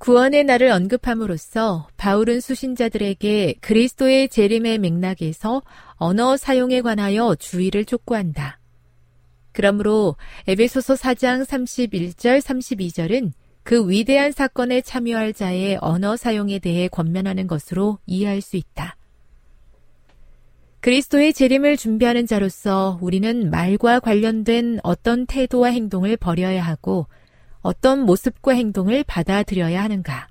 구원의 날을 언급함으로써 바울은 수신자들에게 그리스도의 재림의 맥락에서 언어 사용에 관하여 주의를 촉구한다. 그러므로 에베소서 4장 31절 32절은 그 위대한 사건에 참여할 자의 언어 사용에 대해 권면하는 것으로 이해할 수 있다. 그리스도의 재림을 준비하는 자로서 우리는 말과 관련된 어떤 태도와 행동을 버려야 하고 어떤 모습과 행동을 받아들여야 하는가?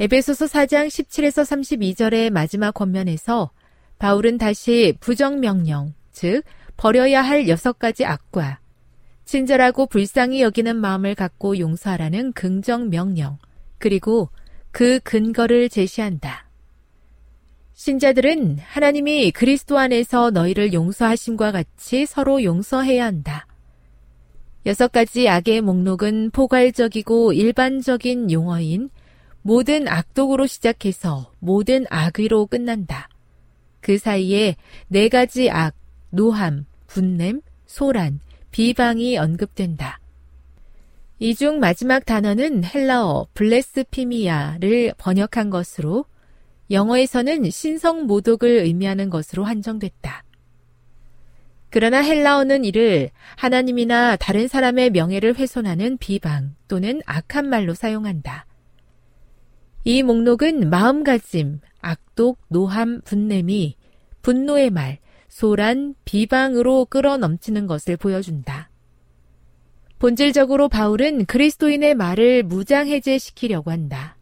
에베소서 4장 17에서 32절의 마지막 권면에서 바울은 다시 부정명령, 즉, 버려야 할 여섯 가지 악과 친절하고 불쌍히 여기는 마음을 갖고 용서하라는 긍정명령, 그리고 그 근거를 제시한다. 신자들은 하나님이 그리스도 안에서 너희를 용서하심과 같이 서로 용서해야 한다. 여섯 가지 악의 목록은 포괄적이고 일반적인 용어인 모든 악독으로 시작해서 모든 악의로 끝난다. 그 사이에 네 가지 악, 노함, 분냄, 소란, 비방이 언급된다. 이 중 마지막 단어는 헬라어 블레스피미아를 번역한 것으로 영어에서는 신성 모독을 의미하는 것으로 한정됐다. 그러나 헬라어는 이를 하나님이나 다른 사람의 명예를 훼손하는 비방 또는 악한 말로 사용한다. 이 목록은 마음가짐, 악독, 노함, 분냄이 분노의 말, 소란, 비방으로 끌어넘치는 것을 보여준다. 본질적으로 바울은 그리스도인의 말을 무장해제시키려고 한다.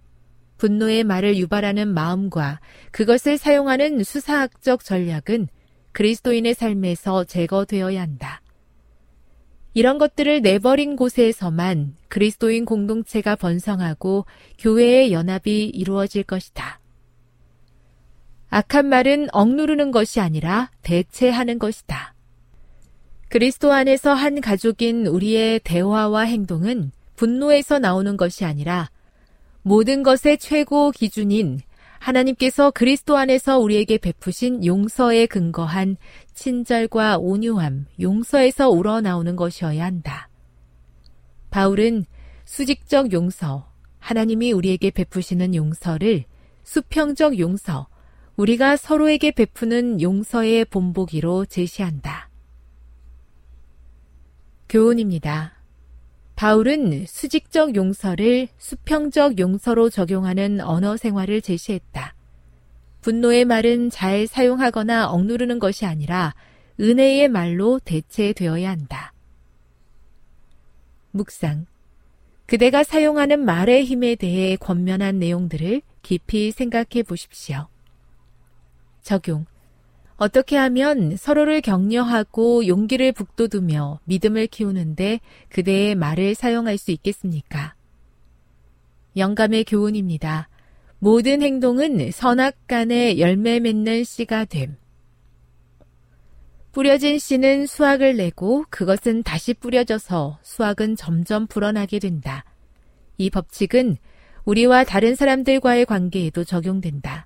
분노의 말을 유발하는 마음과 그것을 사용하는 수사학적 전략은 그리스도인의 삶에서 제거되어야 한다. 이런 것들을 내버린 곳에서만 그리스도인 공동체가 번성하고 교회의 연합이 이루어질 것이다. 악한 말은 억누르는 것이 아니라 대체하는 것이다. 그리스도 안에서 한 가족인 우리의 대화와 행동은 분노에서 나오는 것이 아니라 모든 것의 최고 기준인 하나님께서 그리스도 안에서 우리에게 베푸신 용서에 근거한 친절과 온유함, 용서에서 우러나오는 것이어야 한다. 바울은 수직적 용서, 하나님이 우리에게 베푸시는 용서를 수평적 용서, 우리가 서로에게 베푸는 용서의 본보기로 제시한다. 교훈입니다. 바울은 수직적 용서를 수평적 용서로 적용하는 언어 생활을 제시했다. 분노의 말은 잘 사용하거나 억누르는 것이 아니라 은혜의 말로 대체되어야 한다. 묵상. 그대가 사용하는 말의 힘에 대해 권면한 내용들을 깊이 생각해 보십시오. 적용. 어떻게 하면 서로를 격려하고 용기를 북돋우며 믿음을 키우는데 그대의 말을 사용할 수 있겠습니까? 영감의 교훈입니다. 모든 행동은 선악간에 열매 맺는 씨가 됨. 뿌려진 씨는 수확을 내고 그것은 다시 뿌려져서 수확은 점점 불어나게 된다. 이 법칙은 우리와 다른 사람들과의 관계에도 적용된다.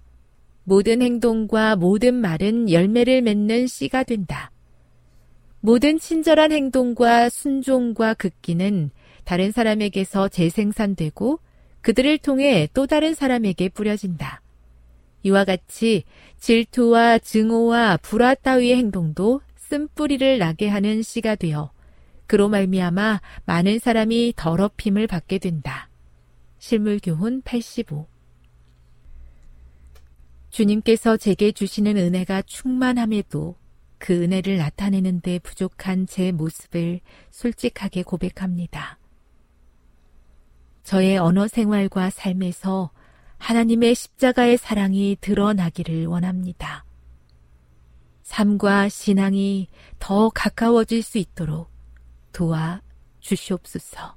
모든 행동과 모든 말은 열매를 맺는 씨가 된다. 모든 친절한 행동과 순종과 극기는 다른 사람에게서 재생산되고 그들을 통해 또 다른 사람에게 뿌려진다. 이와 같이 질투와 증오와 불화 따위의 행동도 쓴뿌리를 나게 하는 씨가 되어 그로 말미암아 많은 사람이 더럽힘을 받게 된다. 실물교훈 85 주님께서 제게 주시는 은혜가 충만함에도 그 은혜를 나타내는데 부족한 제 모습을 솔직하게 고백합니다. 저의 언어 생활과 삶에서 하나님의 십자가의 사랑이 드러나기를 원합니다. 삶과 신앙이 더 가까워질 수 있도록 도와 주시옵소서.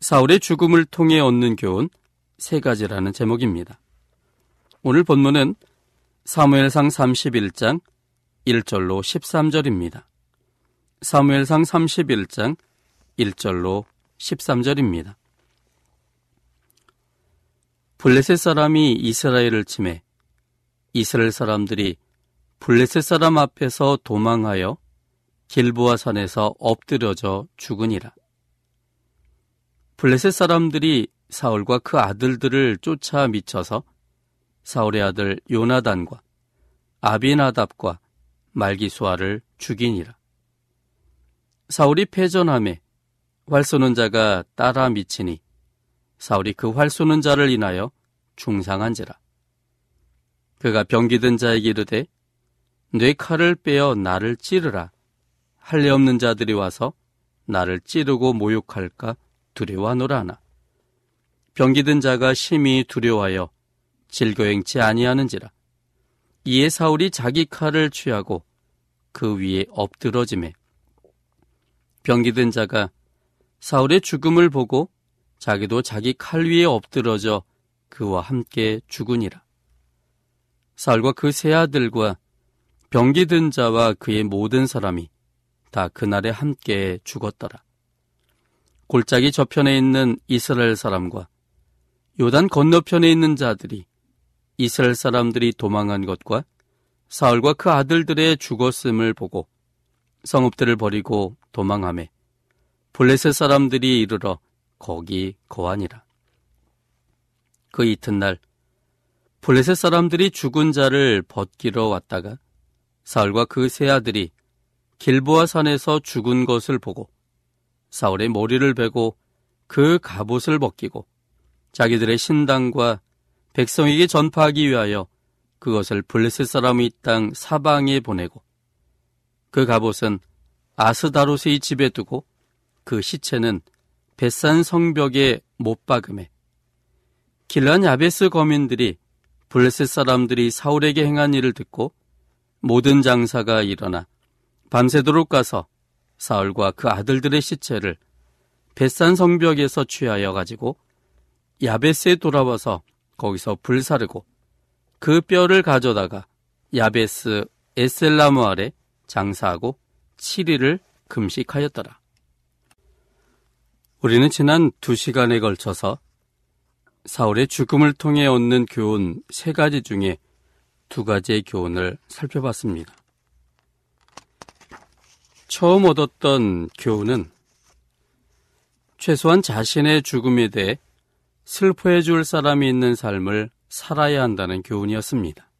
사울의 죽음을 통해 얻는 교훈 세 가지라는 제목입니다. 오늘 본문은 사무엘상 31장 1절로 13절입니다. 사무엘상 31장 1절로 13절입니다. 블레셋 사람이 이스라엘을 침해 이스라엘 사람들이 블레셋 사람 앞에서 도망하여 길보아 산에서 엎드려져 죽으니라. 블레셋 사람들이 사울과 그 아들들을 쫓아 미쳐서 사울의 아들 요나단과 아비나답과 말기수아를 죽이니라. 사울이 패전함에 활 쏘는 자가 따라 미치니 사울이 그 활 쏘는 자를 인하여 중상한지라. 그가 병기든 자에게 이르되 뇌 칼을 빼어 나를 찌르라. 할례 없는 자들이 와서 나를 찌르고 모욕할까 두려워하노라 하나. 병기든 자가 심히 두려워하여 질거행치 아니하는지라. 이에 사울이 자기 칼을 취하고 그 위에 엎드러짐에 병기든 자가 사울의 죽음을 보고 자기도 자기 칼 위에 엎드러져 그와 함께 죽으니라. 사울과 그 세 아들과 병기든 자와 그의 모든 사람이 다 그날에 함께 죽었더라. 골짜기 저편에 있는 이스라엘 사람과 요단 건너편에 있는 자들이 이스라엘 사람들이 도망한 것과 사울과 그 아들들의 죽었음을 보고 성읍들을 버리고 도망함에 블레셋 사람들이 이르러 거기 거하니라. 그 이튿날 블레셋 사람들이 죽은 자를 벗기러 왔다가 사울과 그 세 아들이 길보아 산에서 죽은 것을 보고 사울의 머리를 베고 그 갑옷을 벗기고 자기들의 신당과 백성에게 전파하기 위하여 그것을 블레셋 사람의 땅 사방에 보내고 그 갑옷은 아스다로스의 집에 두고 그 시체는 벳산 성벽에 못 박음에 길란 야베스 거민들이 블레셋 사람들이 사울에게 행한 일을 듣고 모든 장사가 일어나 밤새도록 가서 사울과 그 아들들의 시체를 벳산 성벽에서 취하여 가지고 야베스에 돌아와서 거기서 불사르고 그 뼈를 가져다가 야베스 에셀라무 아래 장사하고 7일을 금식하였더라. 우리는 지난 두 시간에 걸쳐서 사울의 죽음을 통해 얻는 교훈 세 가지 중에 두 가지의 교훈을 살펴봤습니다. 처음 얻었던 교훈은 최소한 자신의 죽음에 대해 슬퍼해 줄 사람이 있는 삶을 살아야 한다는 교훈이었습니다.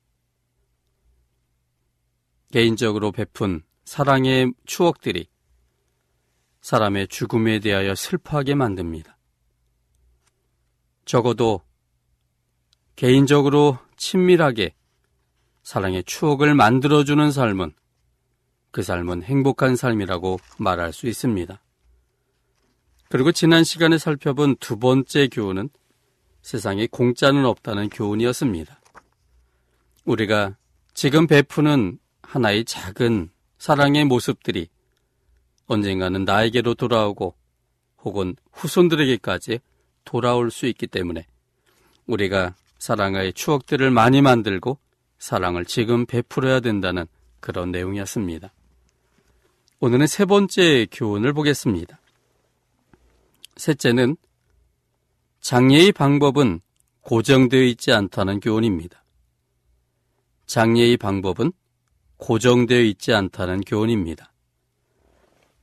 개인적으로 베푼 사랑의 추억들이 사람의 죽음에 대하여 슬퍼하게 만듭니다. 적어도 개인적으로 친밀하게 사랑의 추억을 만들어주는 삶은 그 삶은 행복한 삶이라고 말할 수 있습니다. 그리고 지난 시간에 살펴본 두 번째 교훈은 세상에 공짜는 없다는 교훈이었습니다. 우리가 지금 베푸는 하나의 작은 사랑의 모습들이 언젠가는 나에게로 돌아오고 혹은 후손들에게까지 돌아올 수 있기 때문에 우리가 사랑의 추억들을 많이 만들고 사랑을 지금 베풀어야 된다는 그런 내용이었습니다. 오늘은 세 번째 교훈을 보겠습니다. 셋째는 장례의 방법은 고정되어 있지 않다는 교훈입니다. 장례의 방법은 고정되어 있지 않다는 교훈입니다.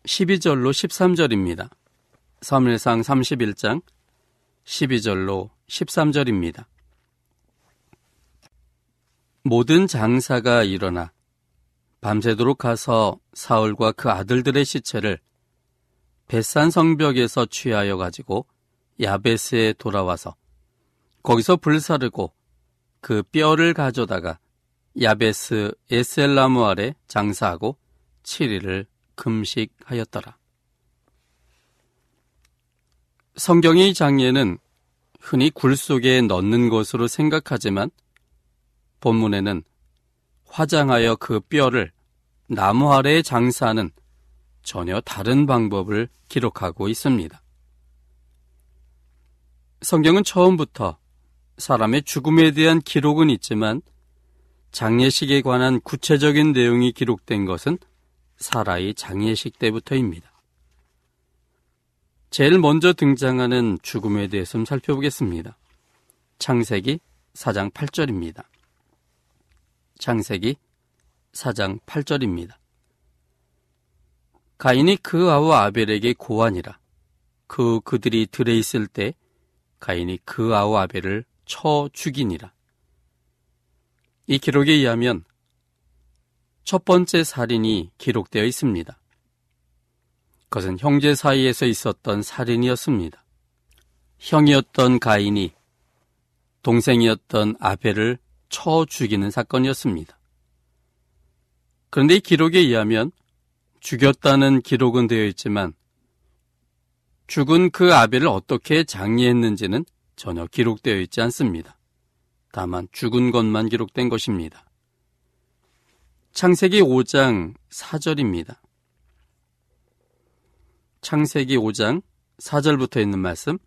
12절로 13절입니다. 3일상 31장 12절로 13절입니다. 모든 장사가 일어나 밤새도록 가서 사울과 그 아들들의 시체를 벳산 성벽에서 취하여 가지고 야베스에 돌아와서 거기서 불사르고 그 뼈를 가져다가 야베스 에셀라무 아래 장사하고 7일을 금식하였더라. 성경의 장례는 흔히 굴 속에 넣는 것으로 생각하지만 본문에는 화장하여 그 뼈를 나무 아래에 장사하는 전혀 다른 방법을 기록하고 있습니다. 성경은 처음부터 사람의 죽음에 대한 기록은 있지만 장례식에 관한 구체적인 내용이 기록된 것은 사라의 장례식 때부터입니다. 제일 먼저 등장하는 죽음에 대해서 좀 살펴보겠습니다. 창세기 4장 8절입니다. 창세기 4장 8절입니다. 가인이 그 아우 아벨에게 고하니라. 그 그들이 들에 있을 때 가인이 그 아우 아벨을 쳐 죽이니라. 이 기록에 의하면 첫 번째 살인이 기록되어 있습니다. 그것은 형제 사이에서 있었던 살인이었습니다. 형이었던 가인이 동생이었던 아벨을 쳐 죽이는 사건이었습니다. 그런데 이 기록에 의하면 죽였다는 기록은 되어 있지만 죽은 그 아벨을 어떻게 장례했는지는 전혀 기록되어 있지 않습니다. 다만 죽은 것만 기록된 것입니다. 창세기 5장 4절입니다. 창세기 5장 4절부터 있는 말씀.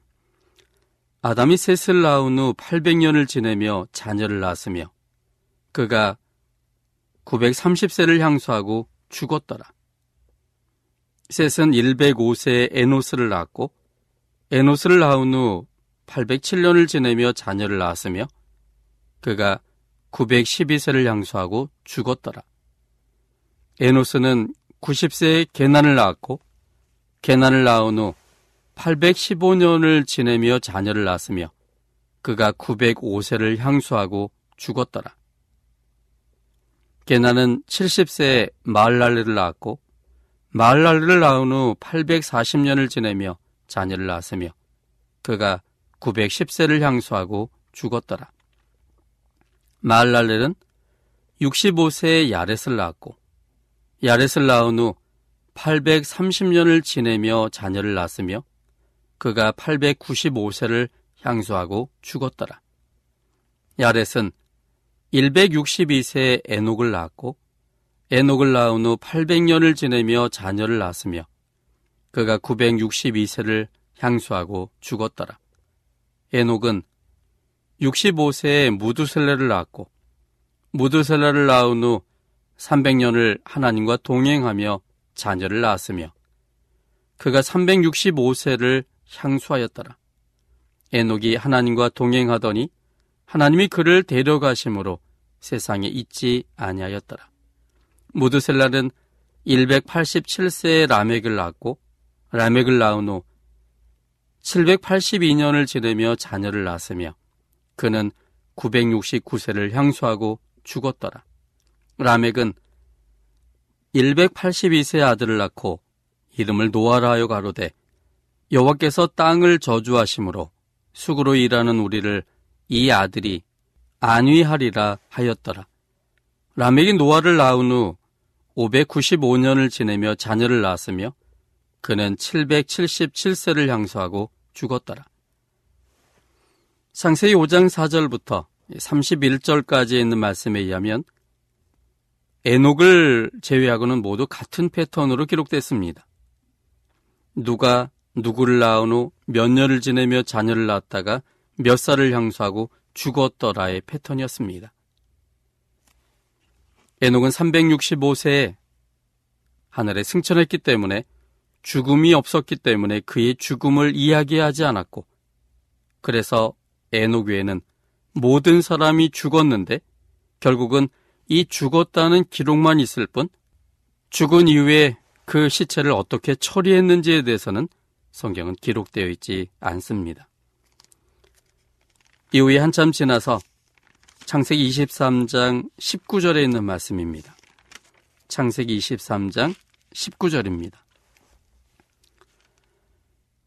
아담이 셋을 낳은 후 800년을 지내며 자녀를 낳았으며 그가 930세를 향수하고 죽었더라. 셋은 105세에 에노스를 낳았고 에노스를 낳은 후 807년을 지내며 자녀를 낳았으며 그가 912세를 향수하고 죽었더라. 에노스는 90세에 개난을 낳았고 개난을 낳은 후 815년을 지내며 자녀를 낳았으며 그가 905세를 향수하고 죽었더라. 게나는 70세에 마을랄르를 낳았고 마을랄르를 낳은 후 840년을 지내며 자녀를 낳았으며 그가 910세를 향수하고 죽었더라. 마을랄르는 65세에 야렛을 낳았고 야렛을 낳은 후 830년을 지내며 자녀를 낳았으며 그가 895세를 향수하고 죽었더라. 야렛은 162세 에녹을 낳았고 에녹을 낳은 후 800년을 지내며 자녀를 낳았으며 그가 962세를 향수하고 죽었더라. 에녹은 65세에 무두셀레를 낳았고 무두셀레를 낳은 후 300년을 하나님과 동행하며 자녀를 낳았으며 그가 365세를 향수하였더라. 에녹이 하나님과 동행하더니 하나님이 그를 데려가심으로 세상에 있지 아니하였더라. 무드셀라는 187세에 라멕을 낳았고 라멕을 낳은 후 782년을 지내며 자녀를 낳았으며 그는 969세를 향수하고 죽었더라. 라멕은 182세 아들을 낳고 이름을 노아라 하여 가로되 여호와께서 땅을 저주하심으로 수고로 일하는 우리를 이 아들이 안위하리라 하였더라. 라멕이 노아를 낳은 후 595년을 지내며 자녀를 낳았으며 그는 777세를 향수하고 죽었더라. 상세히 5장 4절부터 31절까지 있는 말씀에 의하면 에녹을 제외하고는 모두 같은 패턴으로 기록됐습니다. 누가 누구를 낳은 후 몇 년을 지내며 자녀를 낳았다가 몇 살을 향수하고 죽었더라의 패턴이었습니다. 에녹은 365세에 하늘에 승천했기 때문에 죽음이 없었기 때문에 그의 죽음을 이야기하지 않았고 그래서 에녹 외에는 모든 사람이 죽었는데 결국은 이 죽었다는 기록만 있을 뿐 죽은 이후에 그 시체를 어떻게 처리했는지에 대해서는 성경은 기록되어 있지 않습니다. 이후에 한참 지나서 창세기 23장 19절에 있는 말씀입니다. 창세기 23장 19절입니다.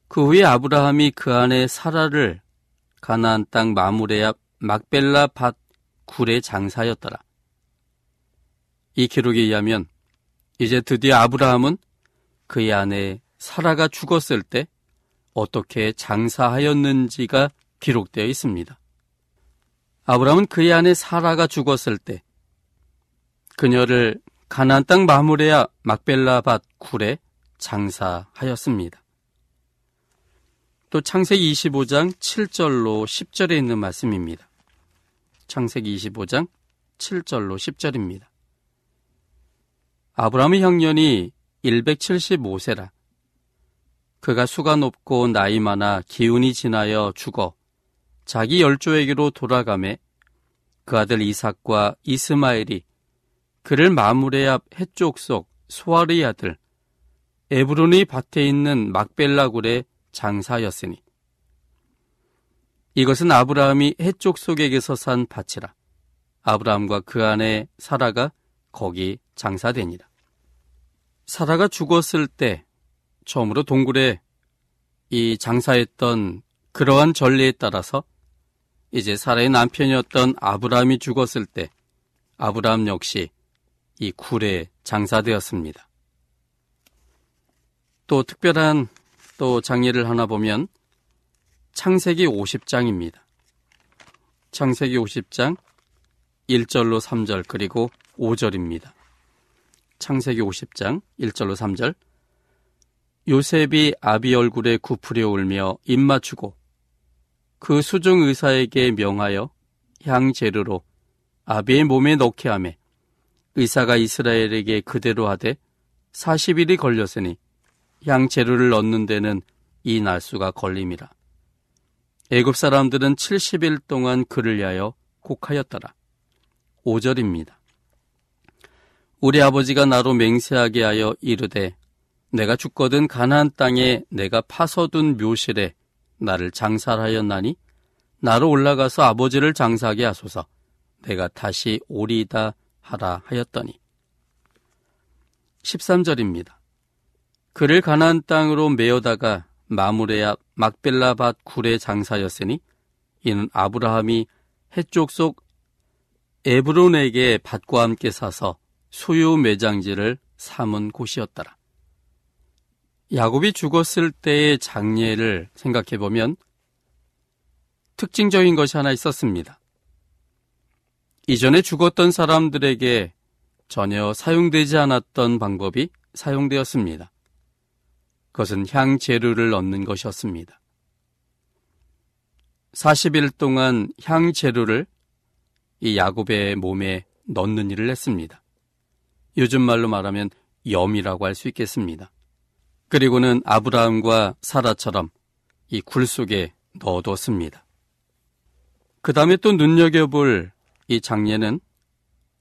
그 후에 아브라함이 그 안에 사라를 가나안 땅 마무레 앞 막벨라 밭 굴의 장사였더라. 이 기록에 의하면 이제 드디어 아브라함은 그의 아내 사라가 죽었을 때 어떻게 장사하였는지가 기록되어 있습니다. 아브라함은 그의 아내 사라가 죽었을 때 그녀를 가나안 땅 마무레야 막벨라 밭 굴에 장사하였습니다. 또 창세기 25장 7절로 10절에 있는 말씀입니다. 창세기 25장 7절로 10절입니다. 아브라함의 형년이 175세라. 그가 수가 높고 나이 많아 기운이 지나여 죽어 자기 열조에게로 돌아가매 그 아들 이삭과 이스마엘이 그를 마무레 앞 해쪽 속 소아리 아들 에브론의 밭에 있는 막벨라굴의 장사였으니 이것은 아브라함이 해쪽 속에게서 산 밭이라 아브라함과 그 아내 사라가 거기 장사되니라. 사라가 죽었을 때 처음으로 동굴에 이 장사했던 그러한 전례에 따라서 이제 사라의 남편이었던 아브라함이 죽었을 때 아브라함 역시 이 굴에 장사되었습니다. 또 특별한 또 장례를 하나 보면 창세기 50장입니다. 창세기 50장 1절로 3절 그리고 5절입니다. 창세기 50장 1절로 3절 요셉이 아비 얼굴에 구부려 울며 입 맞추고 그 수중 의사에게 명하여 향 재료로 아비의 몸에 넣게 하매 의사가 이스라엘에게 그대로 하되 40일이 걸렸으니 향 재료를 넣는 데는 이 날수가 걸림이라. 애굽 사람들은 70일 동안 그를 위하여 곡하였더라. 5절입니다. 우리 아버지가 나로 맹세하게 하여 이르되 내가 죽거든 가나안 땅에 내가 파서둔 묘실에 나를 장사하였나니 나로 올라가서 아버지를 장사하게 하소서 내가 다시 오리다 하라 하였더니 13절입니다. 그를 가나안 땅으로 메어다가 마무레야 막벨라밭 굴의 장사였으니 이는 아브라함이 해쪽 속 에브론에게 밭과 함께 사서 소유 매장지를 삼은 곳이었더라. 야곱이 죽었을 때의 장례를 생각해 보면 특징적인 것이 하나 있었습니다. 이전에 죽었던 사람들에게 전혀 사용되지 않았던 방법이 사용되었습니다. 그것은 향 재료를 넣는 것이었습니다. 40일 동안 향 재료를 이 야곱의 몸에 넣는 일을 했습니다. 요즘 말로 말하면 염이라고 할 수 있겠습니다. 그리고는 아브라함과 사라처럼 이 굴 속에 넣어두었습니다. 그 다음에 또 눈여겨볼 이 장례는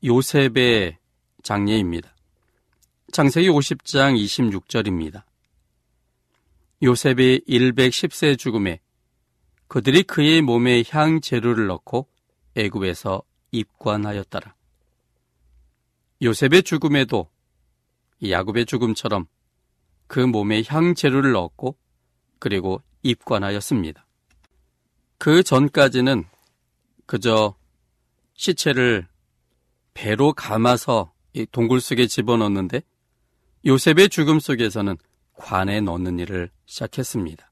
요셉의 장례입니다. 창세기 50장 26절입니다. 요셉이 110세 죽음에 그들이 그의 몸에 향 재료를 넣고 애굽에서 입관하였더라. 요셉의 죽음에도 야곱의 죽음처럼 그 몸에 향 재료를 넣었고 그리고 입관하였습니다. 그 전까지는 그저 시체를 배로 감아서 동굴 속에 집어넣는데 요셉의 죽음 속에서는 관에 넣는 일을 시작했습니다.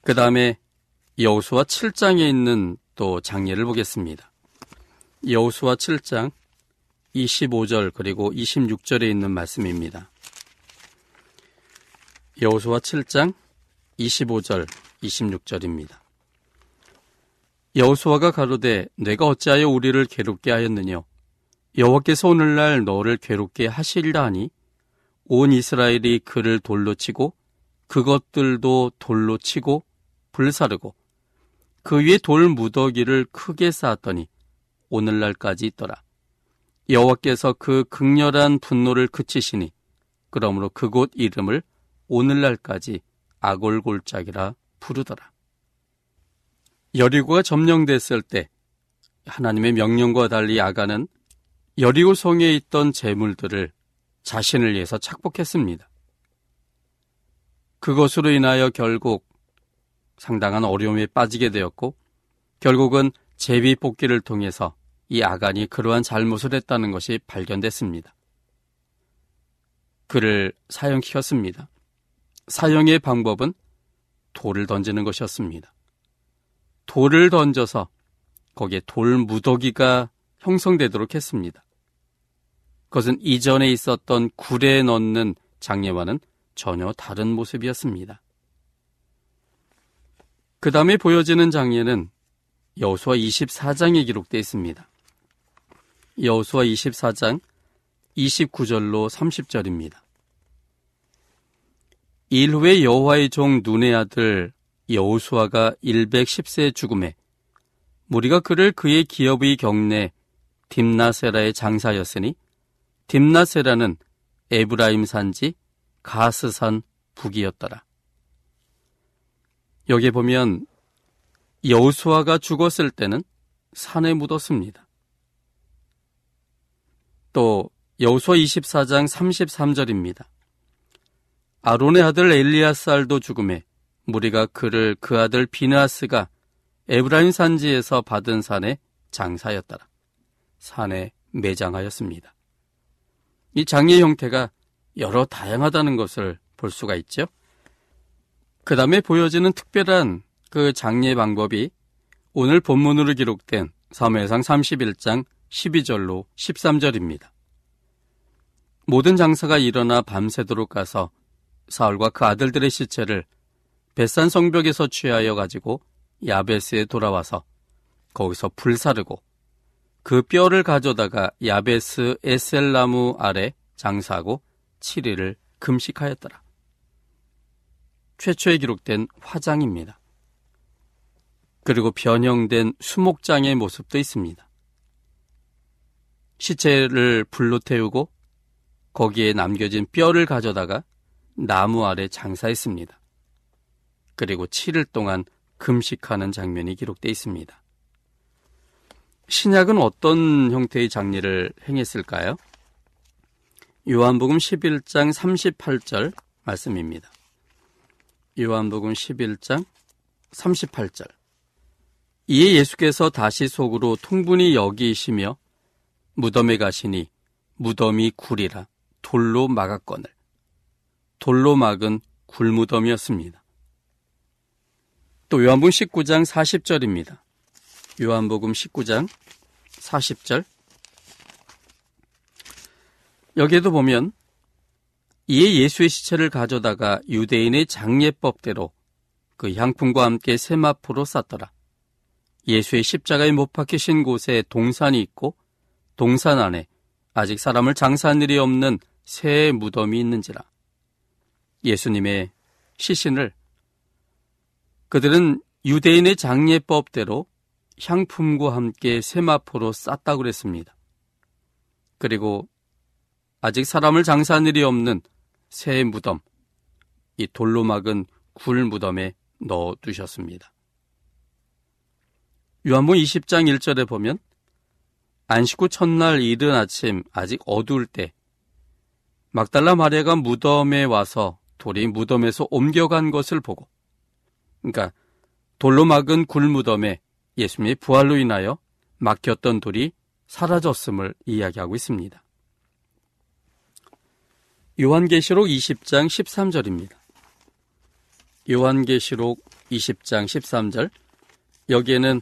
그 다음에 여우수와 7장에 있는 또 장례를 보겠습니다. 여우수와 7장 25절 그리고 26절에 있는 말씀입니다. 여호수아 7장 25절 26절입니다. 여호수아가 가로되 내가 어찌하여 우리를 괴롭게 하였느냐 여호와께서 오늘날 너를 괴롭게 하실라 하니 온 이스라엘이 그를 돌로 치고 그것들도 돌로 치고 불사르고 그 위에 돌 무더기를 크게 쌓았더니 오늘날까지 있더라. 여호와께서 그 극렬한 분노를 그치시니 그러므로 그곳 이름을 오늘날까지 아골골짝이라 부르더라. 여리고가 점령됐을 때 하나님의 명령과 달리 아가는 여리고 성에 있던 재물들을 자신을 위해서 착복했습니다. 그것으로 인하여 결국 상당한 어려움에 빠지게 되었고 결국은 제비 뽑기를 통해서 이 아간이 그러한 잘못을 했다는 것이 발견됐습니다. 그를 사형시켰습니다. 사형의 방법은 돌을 던지는 것이었습니다. 돌을 던져서 거기에 돌 무더기가 형성되도록 했습니다. 그것은 이전에 있었던 굴에 넣는 장례와는 전혀 다른 모습이었습니다. 그 다음에 보여지는 장례는 여호수아 24장에 기록되어 있습니다. 여호수아 24장 29절로 30절입니다. 일 후에 여호와의 종 눈의 아들 여호수아가 110세 죽음에 무리가 그를 그의 기업의 경내 딥나세라의 장사였으니 딥나세라는 에브라임 산지 가스산 북이었더라. 여기 보면 여호수아가 죽었을 때는 산에 묻었습니다. 또 여호수아 24장 33절입니다. 아론의 아들 엘리아살도 죽음에 무리가 그를 그 아들 비나스가 에브라임 산지에서 받은 산에 장사였더라. 산에 매장하였습니다. 이 장례 형태가 여러 다양하다는 것을 볼 수가 있죠. 그 다음에 보여지는 특별한 그 장례 방법이 오늘 본문으로 기록된 사무엘상 31장 12절로 13절입니다. 모든 장사가 일어나 밤새도록 가서 사울과 그 아들들의 시체를 벳산 성벽에서 취하여 가지고 야베스에 돌아와서 거기서 불사르고 그 뼈를 가져다가 야베스 에셀나무 아래 장사하고 7일을 금식하였더라. 최초에 기록된 화장입니다. 그리고 변형된 수목장의 모습도 있습니다. 시체를 불로 태우고 거기에 남겨진 뼈를 가져다가 나무 아래 장사했습니다. 그리고 7일 동안 금식하는 장면이 기록되어 있습니다. 신약은 어떤 형태의 장례를 행했을까요? 요한복음 11장 38절 말씀입니다. 요한복음 11장 38절. 이에 예수께서 다시 속으로 통분히 여기시며 무덤에 가시니 무덤이 굴이라 돌로 막았거늘 돌로 막은 굴무덤이었습니다. 또 요한복음 19장 40절입니다. 요한복음 19장 40절 여기에도 보면 이에 예수의 시체를 가져다가 유대인의 장례법대로 그 향품과 함께 세마포로 쌌더라. 예수의 십자가에 못 박히신 곳에 동산이 있고 동산 안에 아직 사람을 장사한 일이 없는 새 무덤이 있는지라. 예수님의 시신을 그들은 유대인의 장례법대로 향품과 함께 세마포로 쌌다고 그랬습니다. 그리고 아직 사람을 장사한 일이 없는 새 무덤, 이 돌로 막은 굴 무덤에 넣어 두셨습니다. 요한복 20장 1절에 보면 안식 후 첫날 이른 아침 아직 어두울 때 막달라 마리아가 무덤에 와서 돌이 무덤에서 옮겨간 것을 보고 그러니까 돌로 막은 굴무덤에 예수님의 부활로 인하여 막혔던 돌이 사라졌음을 이야기하고 있습니다. 요한계시록 20장 13절입니다. 요한계시록 20장 13절 여기에는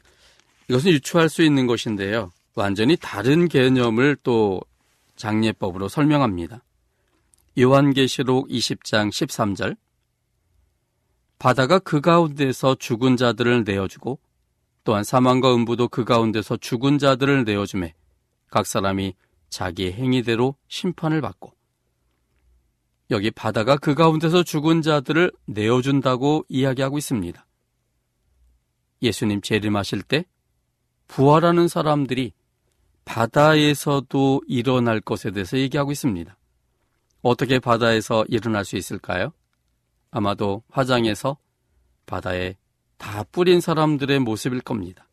이것은 유추할 수 있는 것인데요. 완전히 다른 개념을 또 장례법으로 설명합니다. 요한계시록 20장 13절 바다가 그 가운데서 죽은 자들을 내어주고 또한 사망과 음부도 그 가운데서 죽은 자들을 내어주매 각 사람이 자기의 행위대로 심판을 받고 여기 바다가 그 가운데서 죽은 자들을 내어준다고 이야기하고 있습니다. 예수님 재림하실 때 부활하는 사람들이 바다에서도 일어날 것에 대해서 얘기하고 있습니다. 어떻게 바다에서 일어날 수 있을까요? 아마도 화장에서 바다에 다 뿌린 사람들의 모습일 겁니다.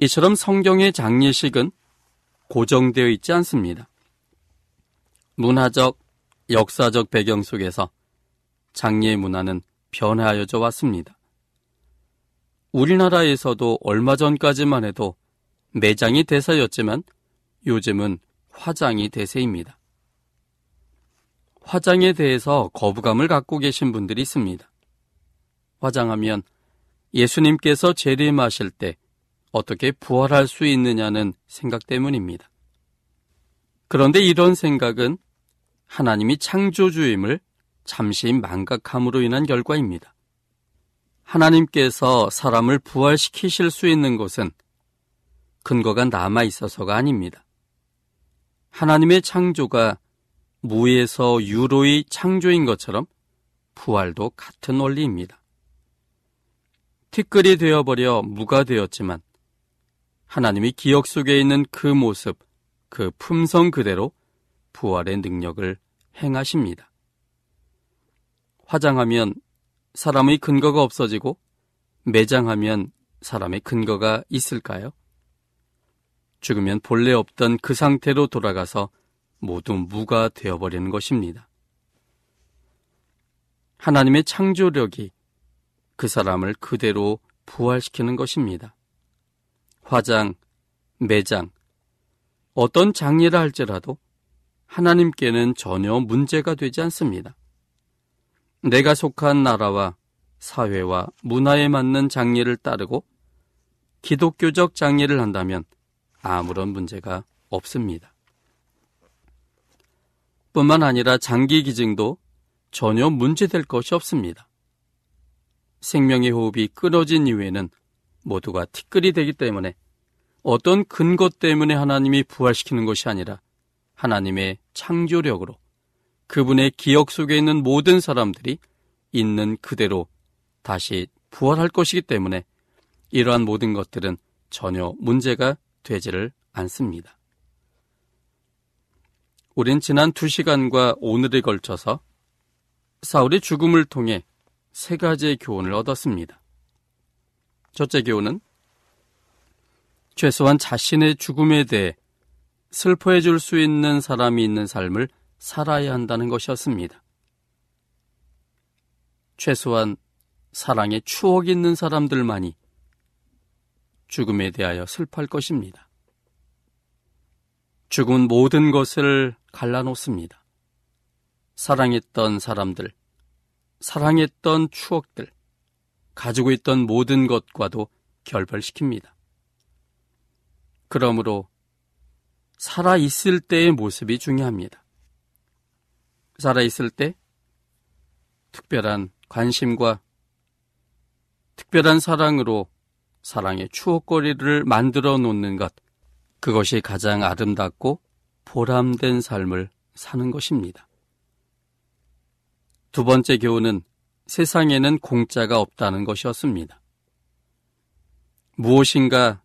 이처럼 성경의 장례식은 고정되어 있지 않습니다. 문화적, 역사적 배경 속에서 장례 문화는 변화하여져 왔습니다. 우리나라에서도 얼마 전까지만 해도 매장이 대사였지만 요즘은 화장이 대세입니다. 화장에 대해서 거부감을 갖고 계신 분들이 있습니다. 화장하면 예수님께서 재림하실 때 어떻게 부활할 수 있느냐는 생각 때문입니다. 그런데 이런 생각은 하나님이 창조주임을 잠시 망각함으로 인한 결과입니다. 하나님께서 사람을 부활시키실 수 있는 것은 근거가 남아 있어서가 아닙니다. 하나님의 창조가 무에서 유로의 창조인 것처럼 부활도 같은 원리입니다. 티끌이 되어버려 무가 되었지만 하나님이 기억 속에 있는 그 모습, 그 품성 그대로 부활의 능력을 행하십니다. 화장하면 사람의 근거가 없어지고 매장하면 사람의 근거가 있을까요? 죽으면 본래 없던 그 상태로 돌아가서 모두 무가 되어버리는 것입니다. 하나님의 창조력이 그 사람을 그대로 부활시키는 것입니다. 화장, 매장, 어떤 장례라 할지라도 하나님께는 전혀 문제가 되지 않습니다. 내가 속한 나라와 사회와 문화에 맞는 장례를 따르고 기독교적 장례를 한다면 아무런 문제가 없습니다. 뿐만 아니라 장기 기증도 전혀 문제될 것이 없습니다. 생명의 호흡이 끊어진 이후에는 모두가 티끌이 되기 때문에 어떤 근거 때문에 하나님이 부활시키는 것이 아니라 하나님의 창조력으로 그분의 기억 속에 있는 모든 사람들이 있는 그대로 다시 부활할 것이기 때문에 이러한 모든 것들은 전혀 문제가 되지를 않습니다. 우린 지난 두 시간과 오늘에 걸쳐서 사울의 죽음을 통해 세 가지의 교훈을 얻었습니다. 첫째 교훈은 최소한 자신의 죽음에 대해 슬퍼해 줄 수 있는 사람이 있는 삶을 살아야 한다는 것이었습니다. 최소한 사랑의 추억이 있는 사람들만이 죽음에 대하여 슬퍼할 것입니다. 죽은 모든 것을 갈라놓습니다. 사랑했던 사람들, 사랑했던 추억들, 가지고 있던 모든 것과도 결별시킵니다. 그러므로 살아 있을 때의 모습이 중요합니다. 살아 있을 때 특별한 관심과 특별한 사랑으로 사랑의 추억거리를 만들어 놓는 것, 그것이 가장 아름답고 보람된 삶을 사는 것입니다. 두 번째 교훈은 세상에는 공짜가 없다는 것이었습니다. 무엇인가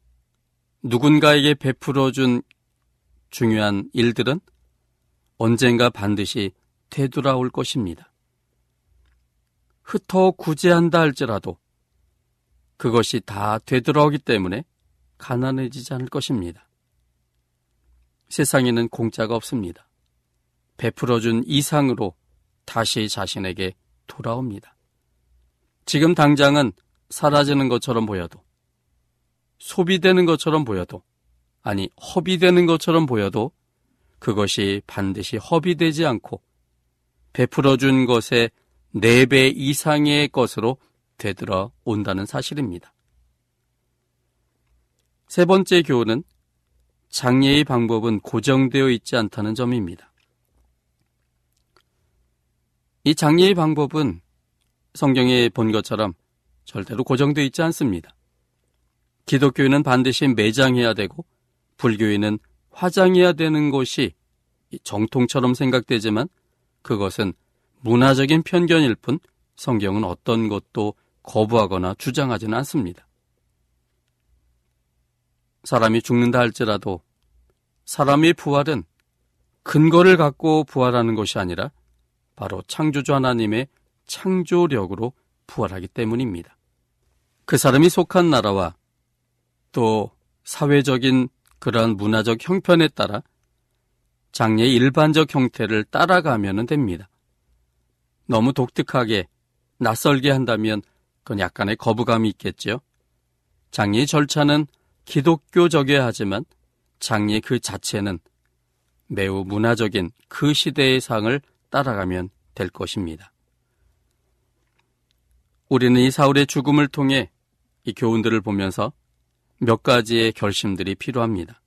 누군가에게 베풀어 준 중요한 일들은 언젠가 반드시 되돌아올 것입니다. 흩어 구제한다 할지라도 그것이 다 되돌아오기 때문에 가난해지지 않을 것입니다. 세상에는 공짜가 없습니다. 베풀어준 이상으로 다시 자신에게 돌아옵니다. 지금 당장은 사라지는 것처럼 보여도, 소비되는 것처럼 보여도, 아니, 허비되는 것처럼 보여도 그것이 반드시 허비되지 않고 베풀어준 것의 4배 이상의 것으로 되돌아 온다는 사실입니다. 세 번째 교훈은 장례의 방법은 고정되어 있지 않다는 점입니다. 이 장례의 방법은 성경에 본 것처럼 절대로 고정되어 있지 않습니다. 기독교인은 반드시 매장해야 되고 불교인은 화장해야 되는 것이 정통처럼 생각되지만 그것은 문화적인 편견일 뿐 성경은 어떤 것도 거부하거나 주장하지는 않습니다. 사람이 죽는다 할지라도 사람의 부활은 근거를 갖고 부활하는 것이 아니라 바로 창조주 하나님의 창조력으로 부활하기 때문입니다. 그 사람이 속한 나라와 또 사회적인 그러한 문화적 형편에 따라 장례의 일반적 형태를 따라가면 됩니다. 너무 독특하게 낯설게 한다면 그건 약간의 거부감이 있겠지요. 장례 절차는 기독교적이어야 하지만 장례 그 자체는 매우 문화적인 그 시대의 상을 따라가면 될 것입니다. 우리는 이 사울의 죽음을 통해 이 교훈들을 보면서 몇 가지의 결심들이 필요합니다.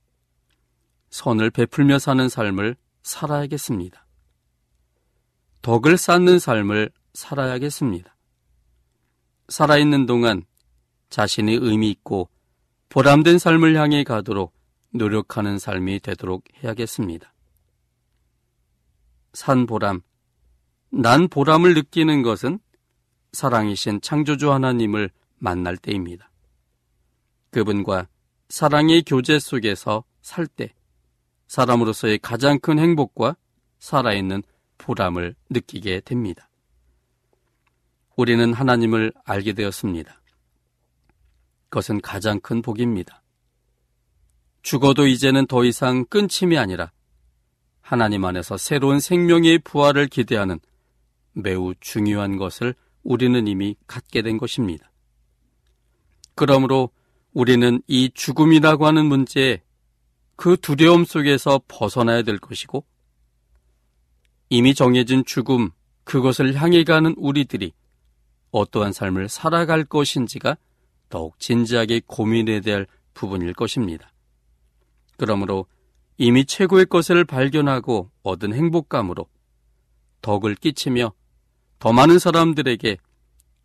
선을 베풀며 사는 삶을 살아야겠습니다. 덕을 쌓는 삶을 살아야겠습니다. 살아있는 동안 자신의 의미 있고 보람된 삶을 향해 가도록 노력하는 삶이 되도록 해야겠습니다. 산 보람, 난 보람을 느끼는 것은 사랑이신 창조주 하나님을 만날 때입니다. 그분과 사랑의 교제 속에서 살 때, 사람으로서의 가장 큰 행복과 살아있는 보람을 느끼게 됩니다. 우리는 하나님을 알게 되었습니다. 그것은 가장 큰 복입니다. 죽어도 이제는 더 이상 끊침이 아니라 하나님 안에서 새로운 생명의 부활을 기대하는 매우 중요한 것을 우리는 이미 갖게 된 것입니다. 그러므로 우리는 이 죽음이라고 하는 문제에 그 두려움 속에서 벗어나야 될 것이고 이미 정해진 죽음, 그것을 향해 가는 우리들이 어떠한 삶을 살아갈 것인지가 더욱 진지하게 고민해야 될 부분일 것입니다. 그러므로 이미 최고의 것을 발견하고 얻은 행복감으로 덕을 끼치며 더 많은 사람들에게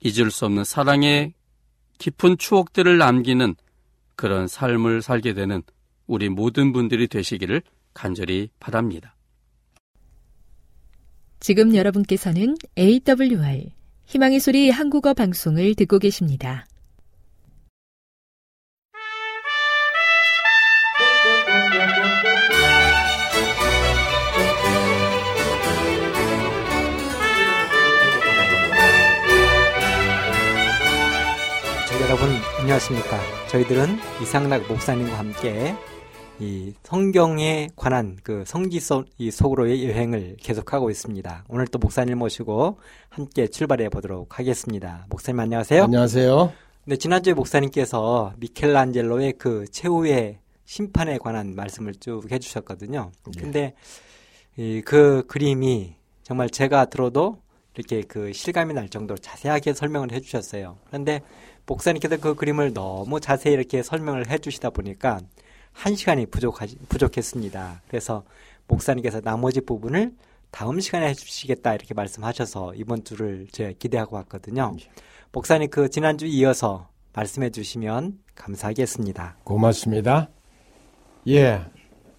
잊을 수 없는 사랑의 깊은 추억들을 남기는 그런 삶을 살게 되는 우리 모든 분들이 되시기를 간절히 바랍니다. 지금 여러분께서는 AWR 희망의 소리 한국어 방송을 듣고 계십니다. 여러분 안녕하십니까? 저희들은 이상락 목사님과 함께 이 성경에 관한 그 성지 속, 속으로의 여행을 계속하고 있습니다. 오늘 또 목사님 모시고 함께 출발해 보도록 하겠습니다. 목사님 안녕하세요. 안녕하세요. 네, 지난주에 목사님께서 미켈란젤로의 그 최후의 심판에 관한 말씀을 쭉 해주셨거든요. 네. 근데 이, 그 그림이 정말 제가 들어도 이렇게 그 실감이 날 정도로 자세하게 설명을 해주셨어요. 그런데 목사님께서 그 그림을 너무 자세히 이렇게 설명을 해주시다 보니까 한 시간이 부족하, 부족했습니다. 그래서 목사님께서 나머지 부분을 다음 시간에 해주시겠다 이렇게 말씀하셔서 이번 주를 제가 기대하고 왔거든요. 목사님 그 지난주 이어서 말씀해 주시면 감사하겠습니다. 고맙습니다. 예,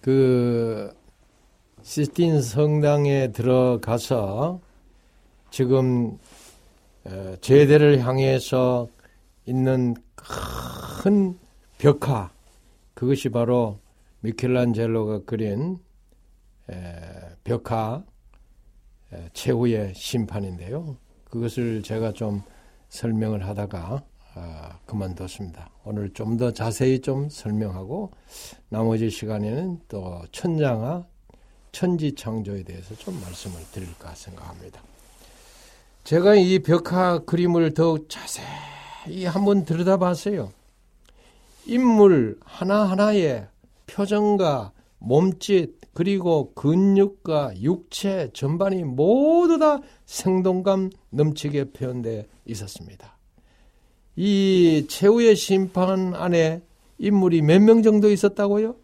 그 시스틴 성당에 들어가서 지금 제대를 향해서 있는 큰 벽화 그것이 바로 미켈란젤로가 그린 벽화 최후의 심판인데요. 그것을 제가 좀 설명을 하다가 아, 그만뒀습니다. 오늘 좀 더 자세히 좀 설명하고 나머지 시간에는 또 천장화 천지 창조에 대해서 좀 말씀을 드릴까 생각합니다. 제가 이 벽화 그림을 더욱 자세히 한번 들여다봤어요. 인물 하나하나의 표정과 몸짓 그리고 근육과 육체 전반이 모두 다 생동감 넘치게 표현되어 있었습니다. 이 최후의 심판 안에 인물이 몇 명 정도 있었다고요?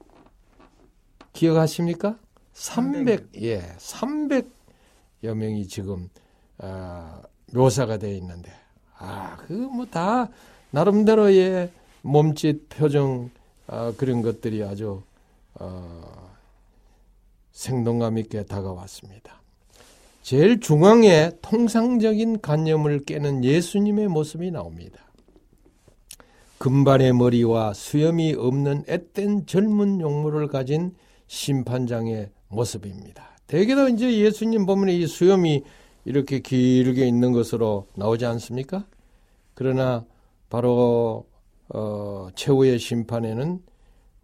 기억하십니까? 300, 예, 300여 명이 지금, 아, 묘사가 되어 있는데, 아, 그 뭐 다 나름대로의 몸짓, 표정, 아, 그런 것들이 아주, 어, 생동감 있게 다가왔습니다. 제일 중앙에 통상적인 관념을 깨는 예수님의 모습이 나옵니다. 금발의 머리와 수염이 없는 앳된 젊은 용모를 가진 심판장의 모습입니다. 대개도 이제 예수님 보면 이 수염이 이렇게 길게 있는 것으로 나오지 않습니까? 그러나 바로 어, 최후의 심판에는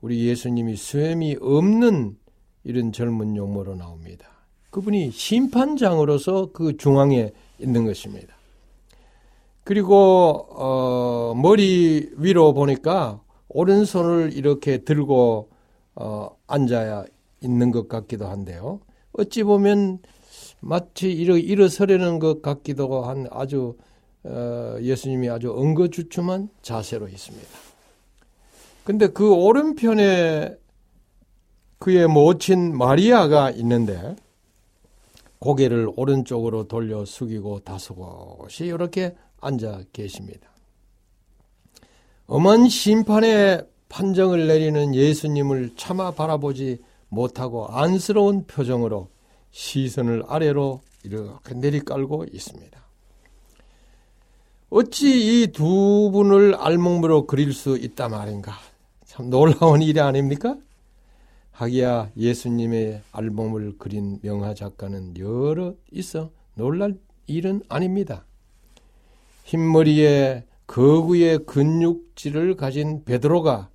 우리 예수님이 수염이 없는 이런 젊은 용모로 나옵니다. 그분이 심판장으로서 그 중앙에 있는 것입니다. 그리고 어, 머리 위로 보니까 오른손을 이렇게 들고 어, 앉아야 있는 것 같기도 한데요. 어찌 보면 마치 일어, 일어서려는 것 같기도 한 아주 어, 예수님이 아주 엉거주춤한 자세로 있습니다. 근데 그 오른편에 그의 모친 마리아가 있는데 고개를 오른쪽으로 돌려 숙이고 다소곳이 이렇게 앉아 계십니다. 엄한 심판의 판정을 내리는 예수님을 차마 바라보지 못하고 안쓰러운 표정으로 시선을 아래로 이렇게 내리깔고 있습니다. 어찌 이 두 분을 알몸으로 그릴 수 있단 말인가? 참 놀라운 일이 아닙니까? 하기야 예수님의 알몸을 그린 명화 작가는 여러 있어 놀랄 일은 아닙니다. 흰머리에 거구의 근육질을 가진 베드로가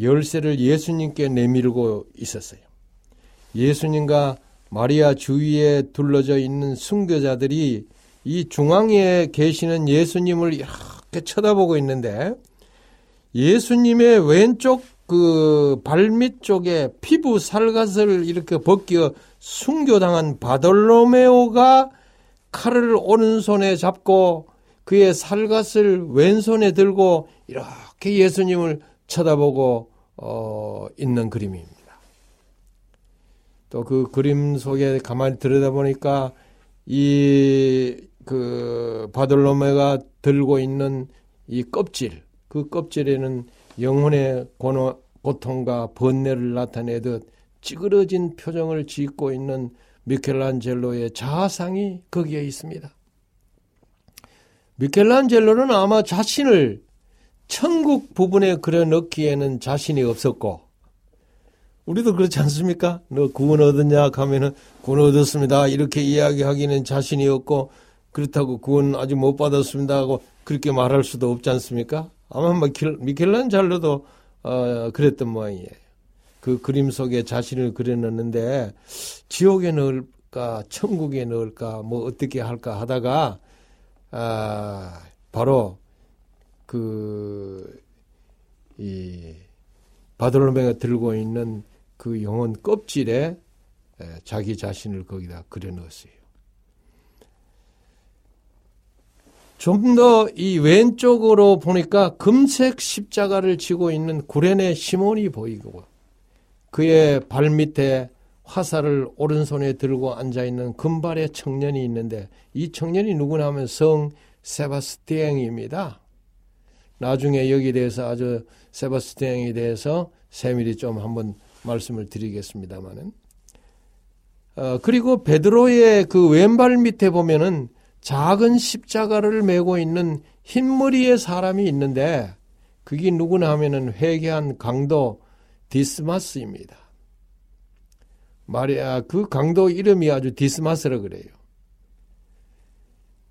열쇠를 예수님께 내밀고 있었어요. 예수님과 마리아 주위에 둘러져 있는 순교자들이 이 중앙에 계시는 예수님을 이렇게 쳐다보고 있는데 예수님의 왼쪽 그 발밑 쪽에 피부 살갗을 이렇게 벗겨 순교당한 바돌로메오가 칼을 오른손에 잡고 그의 살갗을 왼손에 들고 이렇게 예수님을 쳐다보고 어, 있는 그림입니다. 또 그 그림 속에 가만히 들여다보니까 이 그 바돌로메가 들고 있는 이 껍질, 그 껍질에는 영혼의 고통과 번뇌를 나타내듯 찌그러진 표정을 짓고 있는 미켈란젤로의 자상이 거기에 있습니다. 미켈란젤로는 아마 자신을 천국 부분에 그려 넣기에는 자신이 없었고, 우리도 그렇지 않습니까? 너 구원 얻었냐? 하면은 구원 얻었습니다. 이렇게 이야기하기는 자신이 없고, 그렇다고 구원 아직 못 받았습니다 하고 그렇게 말할 수도 없지 않습니까? 아마 미켈란젤로도 어, 그랬던 모양이에요. 그 그림 속에 자신을 그려놨는데 지옥에 넣을까 천국에 넣을까 뭐 어떻게 할까 하다가 아, 바로 그, 이, 바돌로메가 들고 있는 그 영혼 껍질에 자기 자신을 거기다 그려 넣었어요. 좀 더 이 왼쪽으로 보니까 금색 십자가를 지고 있는 구레네 시몬이 보이고 그의 발 밑에 화살을 오른손에 들고 앉아 있는 금발의 청년이 있는데 이 청년이 누구냐 하면 성 세바스티앙입니다. 나중에 여기에 대해서 아주 세바스티앙에 대해서 세밀히 좀 한번 말씀을 드리겠습니다만은 어, 그리고 베드로의 그 왼발 밑에 보면은 작은 십자가를 메고 있는 흰머리의 사람이 있는데 그게 누구나 하면은 회개한 강도 디스마스입니다. 마리아 그 강도 이름이 아주 디스마스라 그래요.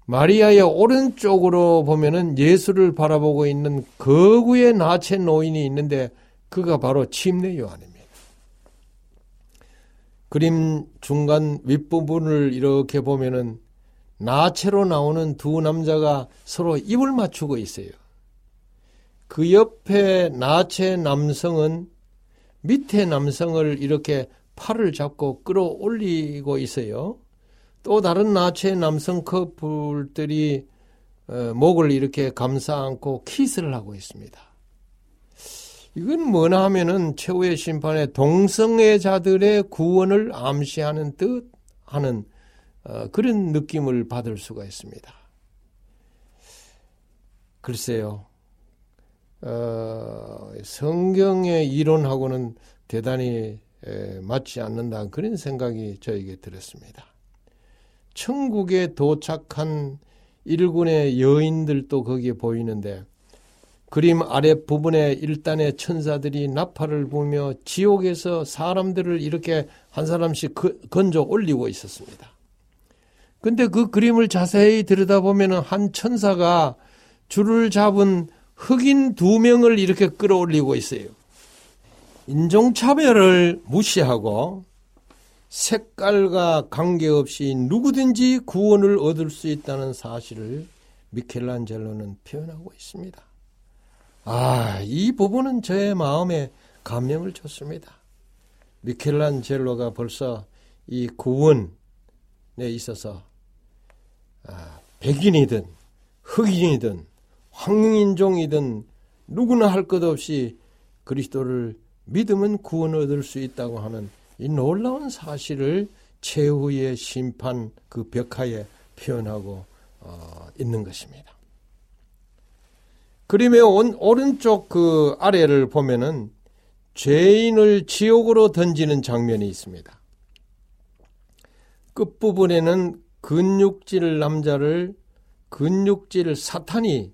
마리아의 오른쪽으로 보면은 예수를 바라보고 있는 거구의 나체 노인이 있는데 그가 바로 침례 요한입니다. 그림 중간 윗부분을 이렇게 보면은 나체로 나오는 두 남자가 서로 입을 맞추고 있어요. 그 옆에 나체 남성은 밑에 남성을 이렇게 팔을 잡고 끌어올리고 있어요. 또 다른 나체 남성 커플들이 어, 목을 이렇게 감싸 안고 키스를 하고 있습니다. 이건 뭐나 하면은 최후의 심판에 동성애자들의 구원을 암시하는 듯 하는 어, 그런 느낌을 받을 수가 있습니다. 글쎄요, 어, 성경의 이론하고는 대단히 에, 맞지 않는다 그런 생각이 저에게 들었습니다. 천국에 도착한 일군의 여인들도 거기에 보이는데 그림 아래 부분에 일단의 천사들이 나팔을 불며 지옥에서 사람들을 이렇게 한 사람씩 건져 올리고 있었습니다. 근데 그 그림을 자세히 들여다보면 한 천사가 줄을 잡은 흑인 두 명을 이렇게 끌어올리고 있어요. 인종차별을 무시하고 색깔과 관계없이 누구든지 구원을 얻을 수 있다는 사실을 미켈란젤로는 표현하고 있습니다. 아, 이 부분은 저의 마음에 감명을 줬습니다. 미켈란젤로가 벌써 이 구원에 있어서 아, 백인이든 흑인이든 황인종이든 누구나 할 것 없이 그리스도를 믿으면 구원을 얻을 수 있다고 하는 이 놀라운 사실을 최후의 심판 그 벽하에 표현하고 어, 있는 것입니다. 그림의 오른쪽 그 아래를 보면은 죄인을 지옥으로 던지는 장면이 있습니다. 끝부분에는 근육질 남자를 근육질 사탄이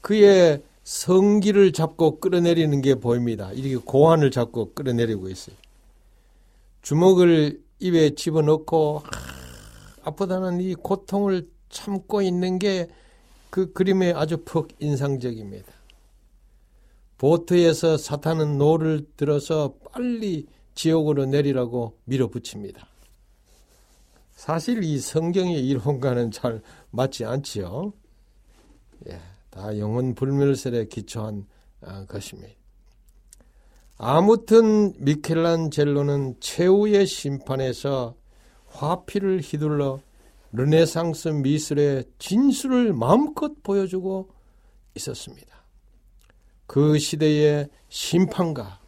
그의 성기를 잡고 끌어내리는 게 보입니다. 이렇게 고환을 잡고 끌어내리고 있어요. 주먹을 입에 집어넣고 아프다는 이 고통을 참고 있는 게 그 그림에 아주 퍽 인상적입니다. 보트에서 사탄은 노를 들어서 빨리 지옥으로 내리라고 밀어붙입니다. 사실 이 성경의 이론과는 잘 맞지 않지요. 예, 다 영혼 불멸설에 기초한 아, 것입니다. 아무튼 미켈란젤로는 최후의 심판에서 화피를 휘둘러 르네상스 미술의 진수를 마음껏 보여주고 있었습니다. 그 시대의 심판과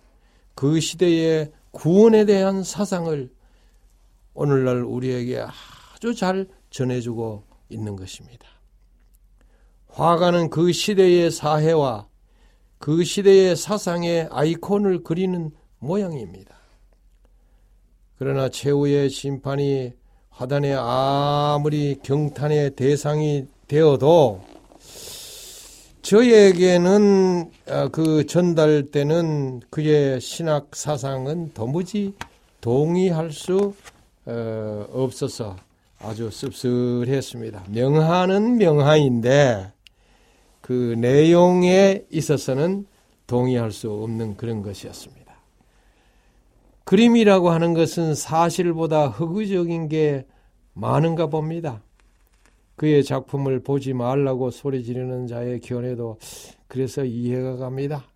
그 시대의 구원에 대한 사상을 오늘날 우리에게 아주 잘 전해주고 있는 것입니다. 화가는 그 시대의 사회와 그 시대의 사상의 아이콘을 그리는 모양입니다. 그러나 최후의 심판이 화단에 아무리 경탄의 대상이 되어도 저에게는 아, 그 전달되는 그의 신학 사상은 도무지 동의할 수 어, 없어서 아주 씁쓸했습니다. 명하는 명하인데 그 내용에 있어서는 동의할 수 없는 그런 것이었습니다. 그림이라고 하는 것은 사실보다 허구적인 게 많은가 봅니다. 그의 작품을 보지 말라고 소리 지르는 자의 견해도 그래서 이해가 갑니다.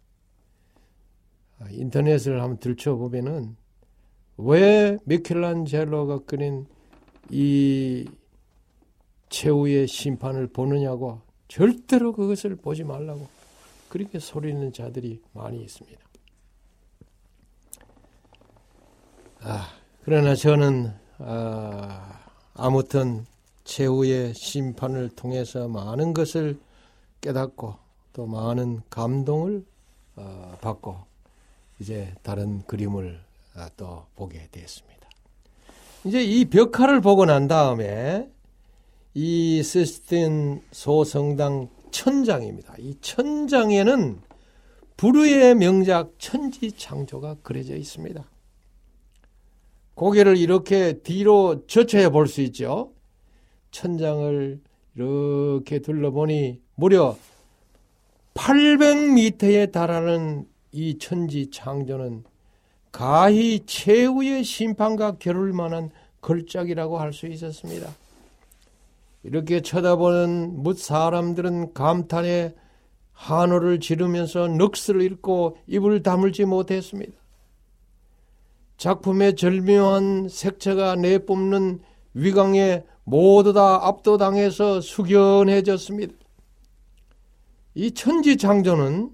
인터넷을 한번 들춰보면은 왜 미켈란젤로가 그린 이 최후의 심판을 보느냐고 절대로 그것을 보지 말라고 그렇게 소리는 자들이 많이 있습니다. 아, 그러나 저는 아, 아무튼 최후의 심판을 통해서 많은 것을 깨닫고 또 많은 감동을 어, 받고 이제 다른 그림을 어, 또 보게 되었습니다. 이제 이 벽화를 보고 난 다음에 이 시스틴 소성당 천장입니다. 이 천장에는 부르의 명작 천지 창조가 그려져 있습니다. 고개를 이렇게 뒤로 젖혀야 볼 수 있죠. 천장을 이렇게 둘러보니 무려 800m에 달하는 이 천지 창조는 가히 최후의 심판과 겨룰 만한 걸작이라고 할 수 있었습니다. 이렇게 쳐다보는 뭇 사람들은 감탄에 한호를 지르면서 넋을 잃고 입을 다물지 못했습니다. 작품의 절묘한 색채가 내뿜는 위강에 모두 다 압도당해서 숙연해졌습니다. 이 천지창조는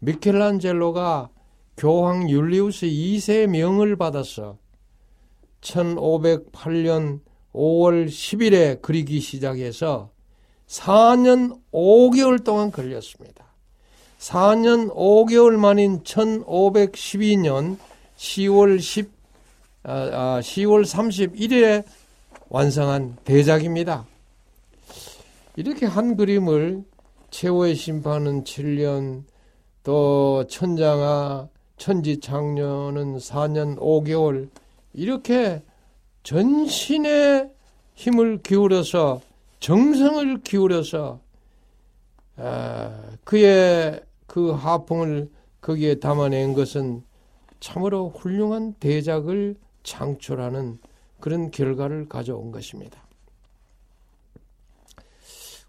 미켈란젤로가 교황 율리우스 2세 명을 받아서 1508년 5월 10일에 그리기 시작해서 4년 5개월 동안 걸렸습니다. 4년 5개월 만인 1512년 10월 10, 아, 10월 31일에 완성한 대작입니다. 이렇게 한 그림을 최후의 심판은 7년, 또 천장아, 천지창녀는 4년 5개월, 이렇게 전신의 힘을 기울여서 정성을 기울여서 아, 그의 그 하풍을 거기에 담아낸 것은 참으로 훌륭한 대작을 창출하는 그런 결과를 가져온 것입니다.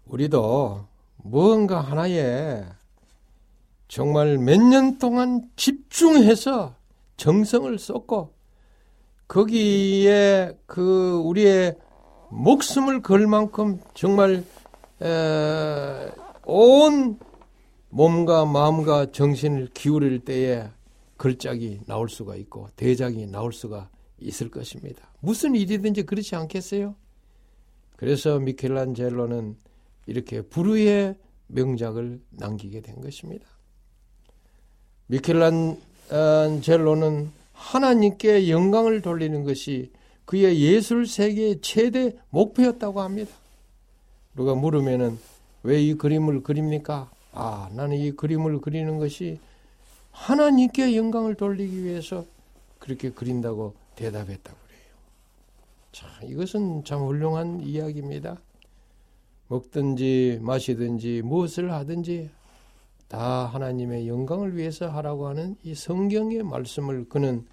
우리도 무언가 하나에 정말 몇 년 동안 집중해서 정성을 쏟고 거기에 그 우리의 목숨을 걸 만큼 정말 온 몸과 마음과 정신을 기울일 때에 걸작이 나올 수가 있고 대작이 나올 수가 있을 것입니다. 무슨 일이든지 그렇지 않겠어요? 그래서 미켈란젤로는 이렇게 불후의 명작을 남기게 된 것입니다. 미켈란젤로는 하나님께 영광을 돌리는 것이 그의 예술 세계의 최대 목표였다고 합니다. 누가 물으면은 왜 이 그림을 그립니까? 아, 나는 이 그림을 그리는 것이 하나님께 영광을 돌리기 위해서 그렇게 그린다고 대답했다고 그래요. 자, 이것은 참 훌륭한 이야기입니다. 먹든지 마시든지 무엇을 하든지 다 하나님의 영광을 위해서 하라고 하는 이 성경의 말씀을 그는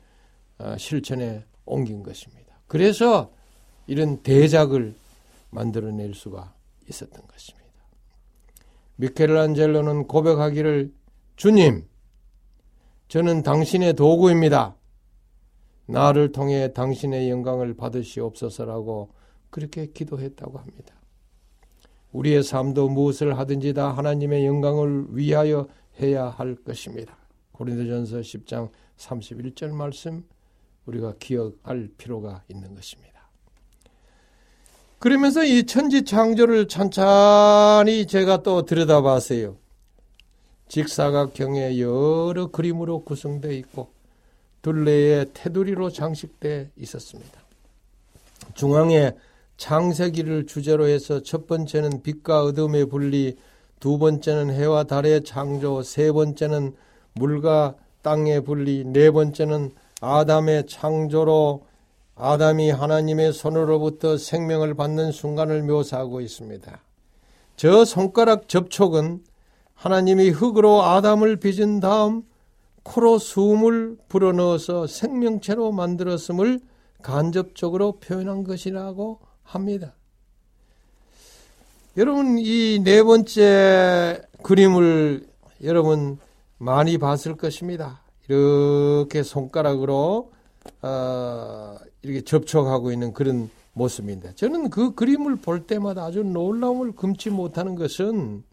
어, 실천에 옮긴 것입니다. 그래서 이런 대작을 만들어낼 수가 있었던 것입니다. 미켈란젤로는 고백하기를 주님, 저는 당신의 도구입니다. 나를 통해 당신의 영광을 받으시옵소서라고 그렇게 기도했다고 합니다. 우리의 삶도 무엇을 하든지 다 하나님의 영광을 위하여 해야 할 것입니다. 고린도전서 10장 31절 말씀 우리가 기억할 필요가 있는 것입니다. 그러면서 이 천지 창조를 찬찬히 제가 또 들여다봤어요. 직사각형의 여러 그림으로 구성되어 있고 둘레에 테두리로 장식되어 있었습니다. 중앙에 창세기를 주제로 해서 첫 번째는 빛과 어둠의 분리, 두 번째는 해와 달의 창조, 세 번째는 물과 땅의 분리, 네 번째는 아담의 창조로 아담이 하나님의 손으로부터 생명을 받는 순간을 묘사하고 있습니다. 저 손가락 접촉은 하나님이 흙으로 아담을 빚은 다음 코로 숨을 불어넣어서 생명체로 만들었음을 간접적으로 표현한 것이라고 합니다. 여러분 이 네 번째 그림을 여러분 많이 봤을 것입니다. 이렇게 손가락으로 어, 이렇게 접촉하고 있는 그런 모습입니다. 저는 그 그림을 볼 때마다 아주 놀라움을 금치 못하는 것은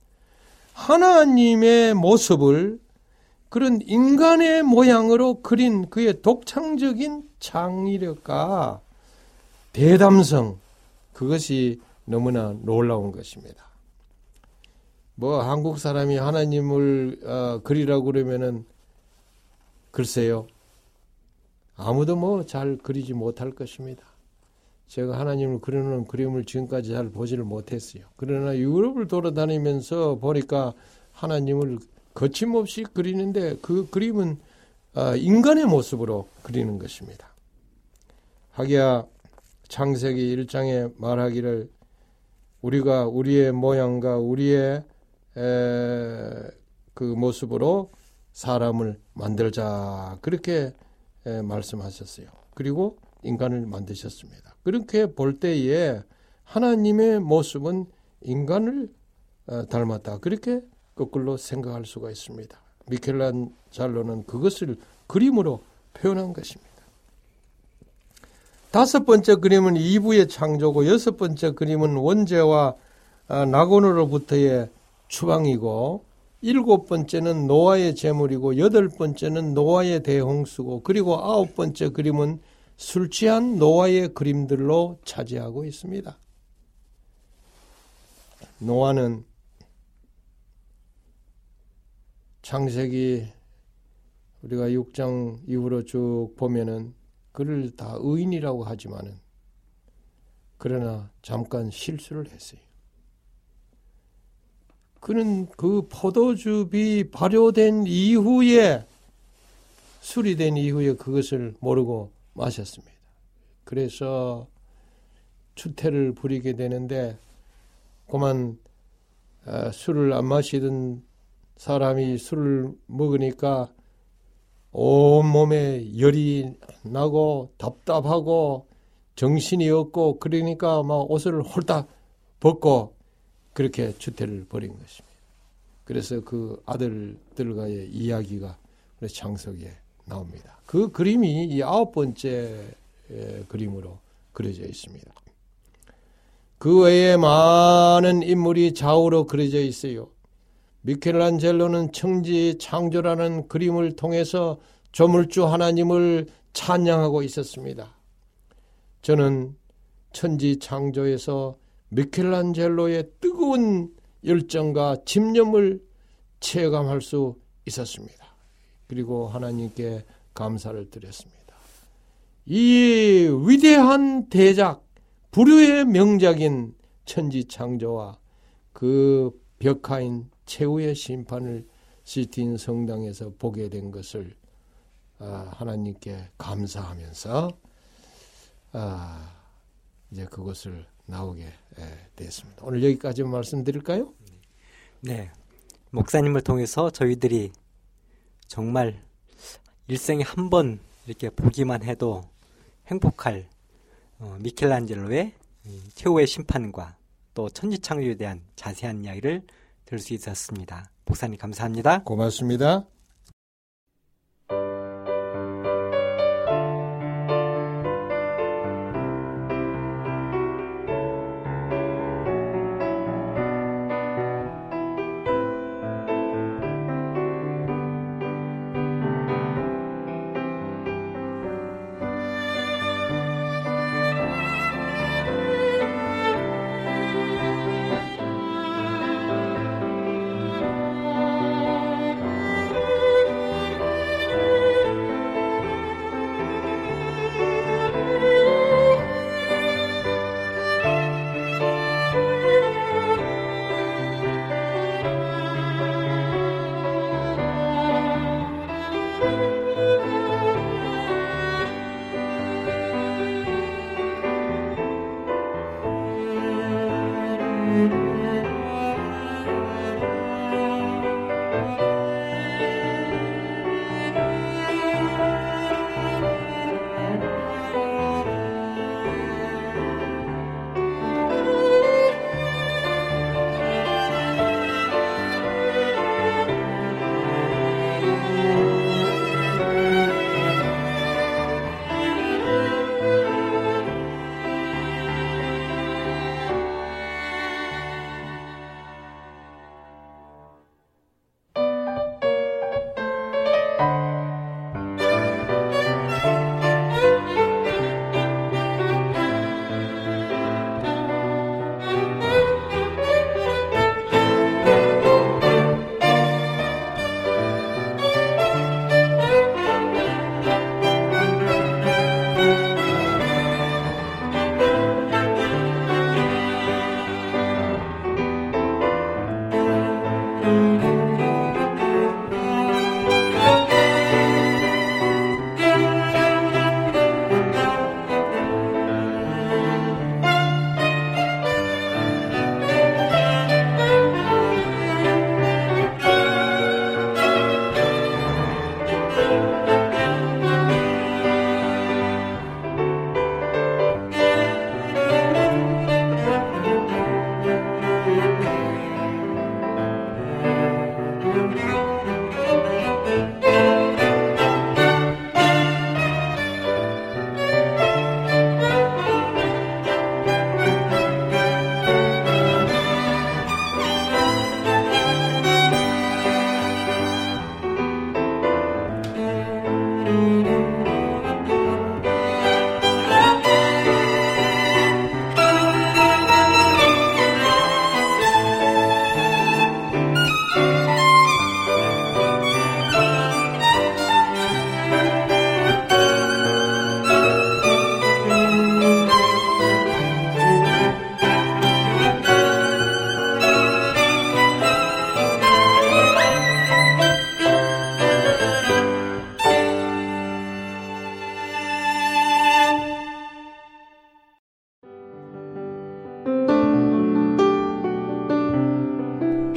하나님의 모습을 그런 인간의 모양으로 그린 그의 독창적인 창의력과 대담성 그것이 너무나 놀라운 것입니다. 뭐 한국 사람이 하나님을 어, 그리라고 그러면은 글쎄요. 아무도 뭐 잘 그리지 못할 것입니다. 제가 하나님을 그리는 그림을 지금까지 잘 보지를 못했어요. 그러나 유럽을 돌아다니면서 보니까 하나님을 거침없이 그리는데 그 그림은 어, 인간의 모습으로 그리는 것입니다. 하기야 창세기 1장에 말하기를 우리가 우리의 모양과 우리의 그 모습으로 사람을 만들자 그렇게 말씀하셨어요. 그리고 인간을 만드셨습니다. 그렇게 볼 때에 하나님의 모습은 인간을 어, 닮았다. 그렇게 거꾸로 생각할 수가 있습니다. 미켈란잘로는 그것을 그림으로 표현한 것입니다. 다섯 번째 그림은 이부의 창조고 여섯 번째 그림은 원죄와 아, 낙원으로부터의 추방이고 일곱 번째는 노아의 재물이고 여덟 번째는 노아의 대홍수고 그리고 아홉 번째 그림은 술 취한 노아의 그림들로 차지하고 있습니다. 노아는 창세기 우리가 6장 이후로 쭉 보면은 그를 다 의인이라고 하지만은 그러나 잠깐 실수를 했어요. 그는 그 포도즙이 발효된 이후에 술이 된 이후에 그것을 모르고 마셨습니다. 그래서 추태를 부리게 되는데 그만 어, 술을 안 마시던 사람이 술을 먹으니까 온몸에 열이 나고 답답하고 정신이 없고 그러니까 막 옷을 홀딱 벗고 그렇게 주태를 벌인 것입니다. 그래서 그 아들들과의 이야기가 창석에 나옵니다. 그 그림이 이 아홉 번째 그림으로 그려져 있습니다. 그 외에 많은 인물이 좌우로 그려져 있어요. 미켈란젤로는 청지 창조라는 그림을 통해서 조물주 하나님을 찬양하고 있었습니다. 저는 천지 창조에서 미켈란젤로의 뜨거운 열정과 집념을 체감할 수 있었습니다. 그리고 하나님께 감사를 드렸습니다. 이 위대한 대작, 불후의 명작인 천지 창조와 그 벽화인 최후의 심판을 시틴 성당에서 보게 된 것을 아, 하나님께 감사하면서 아, 이제 그것을 나오게 됐습니다. 오늘 여기까지 말씀드릴까요? 네. 목사님을 통해서 저희들이 정말 일생에 한 번 이렇게 보기만 해도 행복할 어, 미켈란젤로의 최후의 심판과 또 천지창조에 대한 자세한 이야기를 들을 수 있었습니다. 목사님 감사합니다. 고맙습니다.